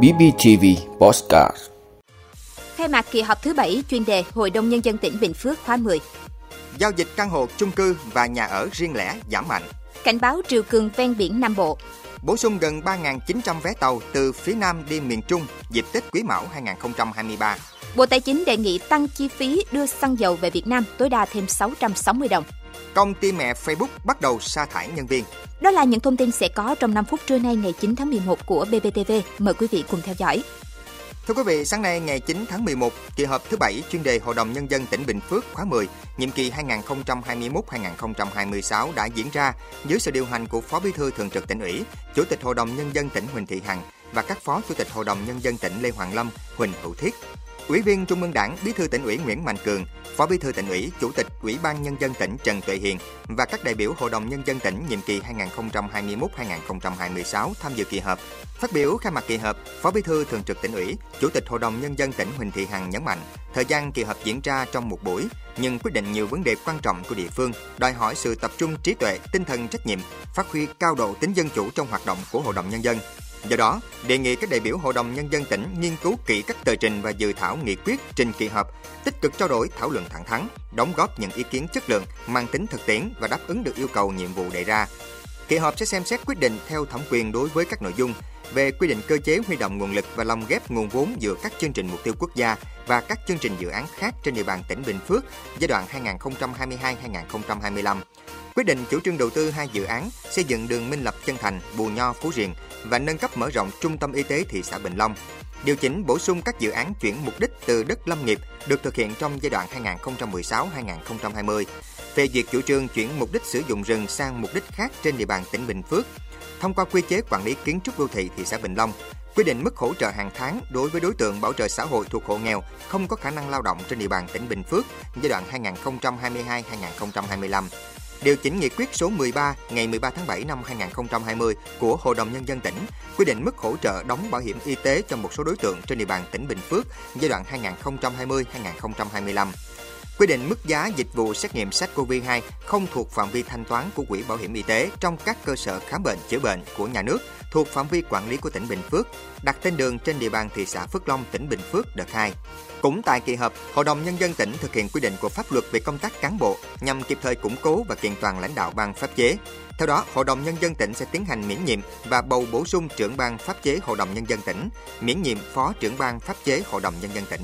BBTV Postcard Khai mạc kỳ họp thứ 7 chuyên đề Hội đồng Nhân dân tỉnh Bình Phước khóa 10. Giao dịch căn hộ chung cư và nhà ở riêng lẻ giảm mạnh. Cảnh báo triều cường ven biển Nam Bộ. Bổ sung gần 3.900 vé tàu từ phía Nam đi miền Trung dịp Tết Quý Mão 2023. Bộ Tài chính đề nghị tăng chi phí đưa xăng dầu về Việt Nam tối đa thêm 660 đồng. Công ty mẹ Facebook bắt đầu sa thải nhân viên. Đó là những thông tin sẽ có trong 5 phút trưa nay ngày 9 tháng 11 của BBTV. Mời quý vị cùng theo dõi. Thưa quý vị, sáng nay ngày 9 tháng 11, kỳ họp thứ 7 chuyên đề Hội đồng Nhân dân tỉnh Bình Phước khóa 10, nhiệm kỳ 2021-2026 đã diễn ra dưới sự điều hành của Phó Bí thư Thường trực tỉnh ủy, Chủ tịch Hội đồng Nhân dân tỉnh Huỳnh Thị Hằng và các Phó Chủ tịch Hội đồng Nhân dân tỉnh Lê Hoàng Lâm, Huỳnh Hữu Thiết. Ủy viên Trung ương Đảng, Bí thư tỉnh ủy Nguyễn Mạnh Cường, Phó Bí thư tỉnh ủy, Chủ tịch Ủy ban Nhân dân tỉnh Trần Tuệ Hiền và các đại biểu Hội đồng Nhân dân tỉnh nhiệm kỳ 2021-2026 tham dự kỳ họp. Phát biểu khai mạc kỳ họp, Phó Bí thư Thường trực tỉnh ủy, Chủ tịch Hội đồng Nhân dân tỉnh Huỳnh Thị Hằng nhấn mạnh, thời gian kỳ họp diễn ra trong một buổi, nhưng quyết định nhiều vấn đề quan trọng của địa phương, đòi hỏi sự tập trung trí tuệ, tinh thần trách nhiệm, phát huy cao độ tính dân chủ trong hoạt động của Hội đồng Nhân dân. Do đó, đề nghị các đại biểu Hội đồng Nhân dân tỉnh nghiên cứu kỹ các tờ trình và dự thảo nghị quyết trình kỳ họp, tích cực trao đổi thảo luận thẳng thắn, đóng góp những ý kiến chất lượng, mang tính thực tiễn và đáp ứng được yêu cầu nhiệm vụ đề ra. Kỳ họp sẽ xem xét quyết định theo thẩm quyền đối với các nội dung về quy định cơ chế huy động nguồn lực và lồng ghép nguồn vốn giữa các chương trình mục tiêu quốc gia và các chương trình dự án khác trên địa bàn tỉnh Bình Phước giai đoạn 2022-2025. Quyết định chủ trương đầu tư hai dự án xây dựng đường Minh Lập Chân Thành, Bù Nho, Phú Riềng và nâng cấp mở rộng trung tâm y tế thị xã Bình Long. Điều chỉnh bổ sung các dự án chuyển mục đích từ đất lâm nghiệp được thực hiện trong giai đoạn 2016-2020. Phê duyệt chủ trương chuyển mục đích sử dụng rừng sang mục đích khác trên địa bàn tỉnh Bình Phước. Thông qua quy chế quản lý kiến trúc đô thị thị xã Bình Long, quy định mức hỗ trợ hàng tháng đối với đối tượng bảo trợ xã hội thuộc hộ nghèo không có khả năng lao động trên địa bàn tỉnh Bình Phước giai đoạn 2022-2025 điều chỉnh nghị quyết số 13 ngày 13 tháng 7 năm 2020 của Hội đồng Nhân dân tỉnh, quy định mức hỗ trợ đóng bảo hiểm y tế cho một số đối tượng trên địa bàn tỉnh Bình Phước giai đoạn 2020-2025 quy định mức giá dịch vụ xét nghiệm SARS-CoV-2 không thuộc phạm vi thanh toán của Quỹ Bảo hiểm Y tế trong các cơ sở khám bệnh chữa bệnh của nhà nước thuộc phạm vi quản lý của tỉnh Bình Phước, đặt tên đường trên địa bàn thị xã Phước Long, tỉnh Bình Phước đợt 2. Cũng tại kỳ họp, Hội đồng Nhân dân tỉnh thực hiện quy định của pháp luật về công tác cán bộ nhằm kịp thời củng cố và kiện toàn lãnh đạo ban pháp chế. Theo đó, Hội đồng Nhân dân tỉnh sẽ tiến hành miễn nhiệm và bầu bổ sung trưởng ban pháp chế Hội đồng Nhân dân tỉnh, miễn nhiệm phó trưởng ban pháp chế Hội đồng Nhân dân tỉnh.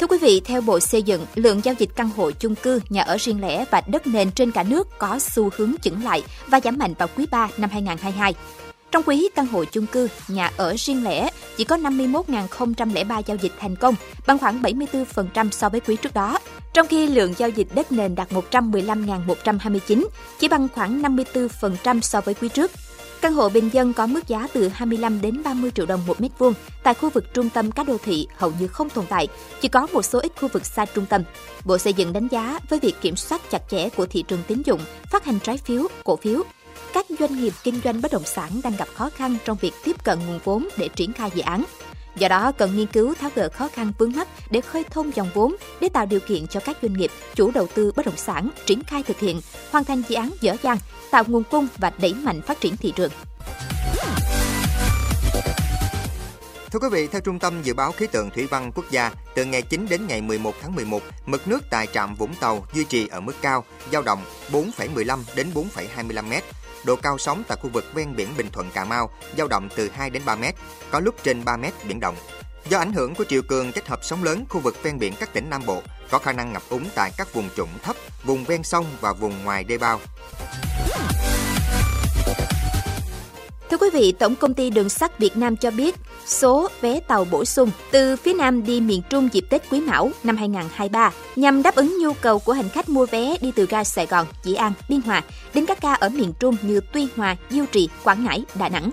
Thưa quý vị, theo Bộ Xây dựng, lượng giao dịch căn hộ chung cư, nhà ở riêng lẻ và đất nền trên cả nước có xu hướng chững lại và giảm mạnh vào quý 3 năm 2022. Trong quý căn hộ chung cư, nhà ở riêng lẻ chỉ có 51.003 giao dịch thành công, bằng khoảng 74% so với quý trước đó. Trong khi lượng giao dịch đất nền đạt 115.129, chỉ bằng khoảng 54% so với quý trước. Căn hộ bình dân có mức giá từ 25 đến 30 triệu đồng một mét vuông tại khu vực trung tâm các đô thị hầu như không tồn tại, chỉ có một số ít khu vực xa trung tâm. Bộ Xây dựng đánh giá với việc kiểm soát chặt chẽ của thị trường tín dụng, phát hành trái phiếu, cổ phiếu, các doanh nghiệp kinh doanh bất động sản đang gặp khó khăn trong việc tiếp cận nguồn vốn để triển khai dự án. Do đó, cần nghiên cứu tháo gỡ khó khăn vướng mắt để khơi thông dòng vốn để tạo điều kiện cho các doanh nghiệp, chủ đầu tư bất động sản triển khai thực hiện, hoàn thành dự án dở dàng, tạo nguồn cung và đẩy mạnh phát triển thị trường. Thưa quý vị, theo Trung tâm Dự báo Khí tượng Thủy văn Quốc gia, từ ngày 9 đến ngày 11 tháng 11, mực nước tại trạm Vũng Tàu duy trì ở mức cao, dao động 4,15 đến 4,25 m. Độ cao sóng tại khu vực ven biển Bình Thuận Cà Mau dao động từ 2 đến 3 m, có lúc trên 3 m biển động. Do ảnh hưởng của triều cường kết hợp sóng lớn, khu vực ven biển các tỉnh Nam Bộ có khả năng ngập úng tại các vùng trũng thấp, vùng ven sông và vùng ngoài đê bao. Thưa quý vị, Tổng công ty Đường sắt Việt Nam cho biết số vé tàu bổ sung từ phía Nam đi miền Trung dịp Tết Quý Mão năm 2023 nhằm đáp ứng nhu cầu của hành khách mua vé đi từ ga Sài Gòn, Dĩ An, Biên Hòa đến các ga ở miền Trung như Tuy Hòa, Diêu Trì, Quảng Ngãi, Đà Nẵng.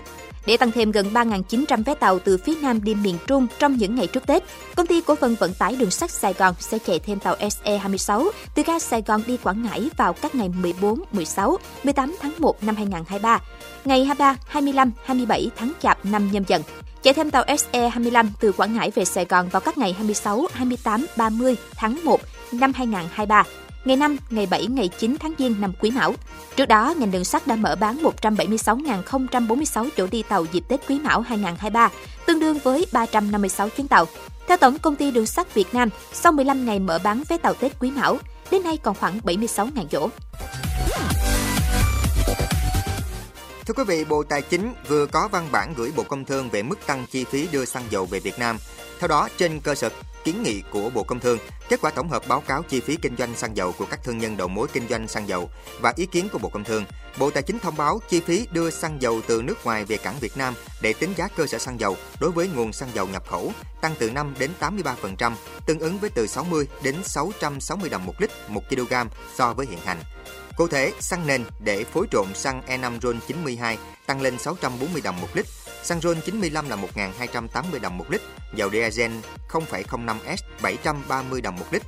Để tăng thêm gần 3.900 vé tàu từ phía Nam đi miền Trung trong những ngày trước Tết, công ty cổ phần vận tải đường sắt Sài Gòn sẽ chạy thêm tàu SE26 từ ga Sài Gòn đi Quảng Ngãi vào các ngày 14, 16, 18 tháng 1 năm 2023, ngày 23, 25, 27 tháng Chạp năm nhâm dần. Chạy thêm tàu SE25 từ Quảng Ngãi về Sài Gòn vào các ngày 26, 28, 30 tháng 1 năm 2023 ngày 5, ngày 7, ngày 9 tháng Giêng năm Quý Mão. Trước đó, ngành đường sắt đã mở bán 176.046 chỗ đi tàu dịp Tết Quý Mão 2023, tương đương với 356 chuyến tàu. Theo Tổng Công ty Đường sắt Việt Nam, sau 15 ngày mở bán vé tàu Tết Quý Mão, đến nay còn khoảng 76.000 chỗ. Thưa quý vị, Bộ Tài chính vừa có văn bản gửi Bộ Công Thương về mức tăng chi phí đưa xăng dầu về Việt Nam. Theo đó, trên cơ sở kiến nghị của Bộ Công Thương, kết quả tổng hợp báo cáo chi phí kinh doanh xăng dầu của các thương nhân đầu mối kinh doanh xăng dầu và ý kiến của Bộ Công Thương, Bộ Tài chính thông báo chi phí đưa xăng dầu từ nước ngoài về cảng Việt Nam để tính giá cơ sở xăng dầu đối với nguồn xăng dầu nhập khẩu tăng từ 5 đến 83%, tương ứng với từ 60 đến 660 đồng một lít một kg so với hiện hành. Cụ thể, xăng nền để phối trộn xăng E5 RON 92 tăng lên 640 đồng một lít, xăng RON 95 là 1.280 đồng một lít, dầu diesel 0,05S 730 đồng một lít.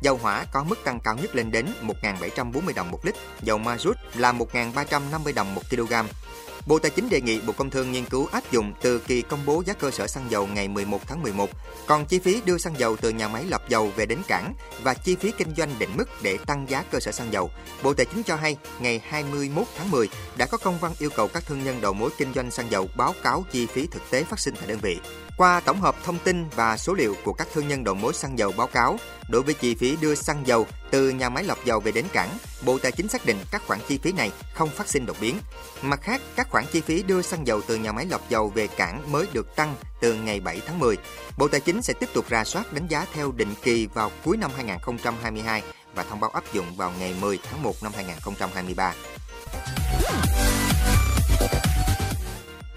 Dầu hỏa có mức tăng cao nhất lên đến 1.740 đồng một lít, dầu ma rút là 1.350 đồng một kg. Bộ Tài chính đề nghị Bộ Công Thương nghiên cứu áp dụng từ kỳ công bố giá cơ sở xăng dầu ngày 11 tháng 11. Còn chi phí đưa xăng dầu từ nhà máy lọc dầu về đến cảng và chi phí kinh doanh định mức để tăng giá cơ sở xăng dầu. Bộ Tài chính cho hay, ngày 21 tháng 10 đã có công văn yêu cầu các thương nhân đầu mối kinh doanh xăng dầu báo cáo chi phí thực tế phát sinh tại đơn vị. Qua tổng hợp thông tin và số liệu của các thương nhân đầu mối xăng dầu báo cáo, đối với chi phí đưa xăng dầu từ nhà máy lọc dầu về đến cảng, Bộ Tài chính xác định các khoản chi phí này không phát sinh đột biến. Mặt khác, các khoản chi phí đưa xăng dầu từ nhà máy lọc dầu về cảng mới được tăng từ ngày 7 tháng 10. Bộ Tài chính sẽ tiếp tục ra soát đánh giá theo định kỳ vào cuối năm 2022 và thông báo áp dụng vào ngày 10 tháng 1 năm 2023.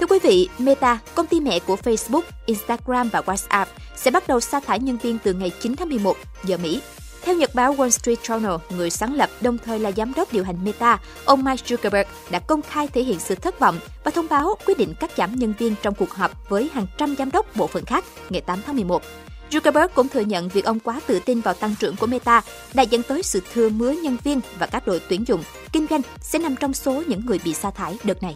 Thưa quý vị, Meta, công ty mẹ của Facebook, Instagram và WhatsApp, sẽ bắt đầu sa thải nhân viên từ ngày 9 tháng 11 giờ Mỹ. Theo nhật báo Wall Street Journal, người sáng lập đồng thời là giám đốc điều hành Meta, ông Mike Zuckerberg đã công khai thể hiện sự thất vọng và thông báo quyết định cắt giảm nhân viên trong cuộc họp với hàng trăm giám đốc bộ phận khác ngày 8 tháng 11. Zuckerberg cũng thừa nhận việc ông quá tự tin vào tăng trưởng của Meta đã dẫn tới sự thừa mứa nhân viên và các đội tuyển dụng, kinh doanh sẽ nằm trong số những người bị sa thải đợt này.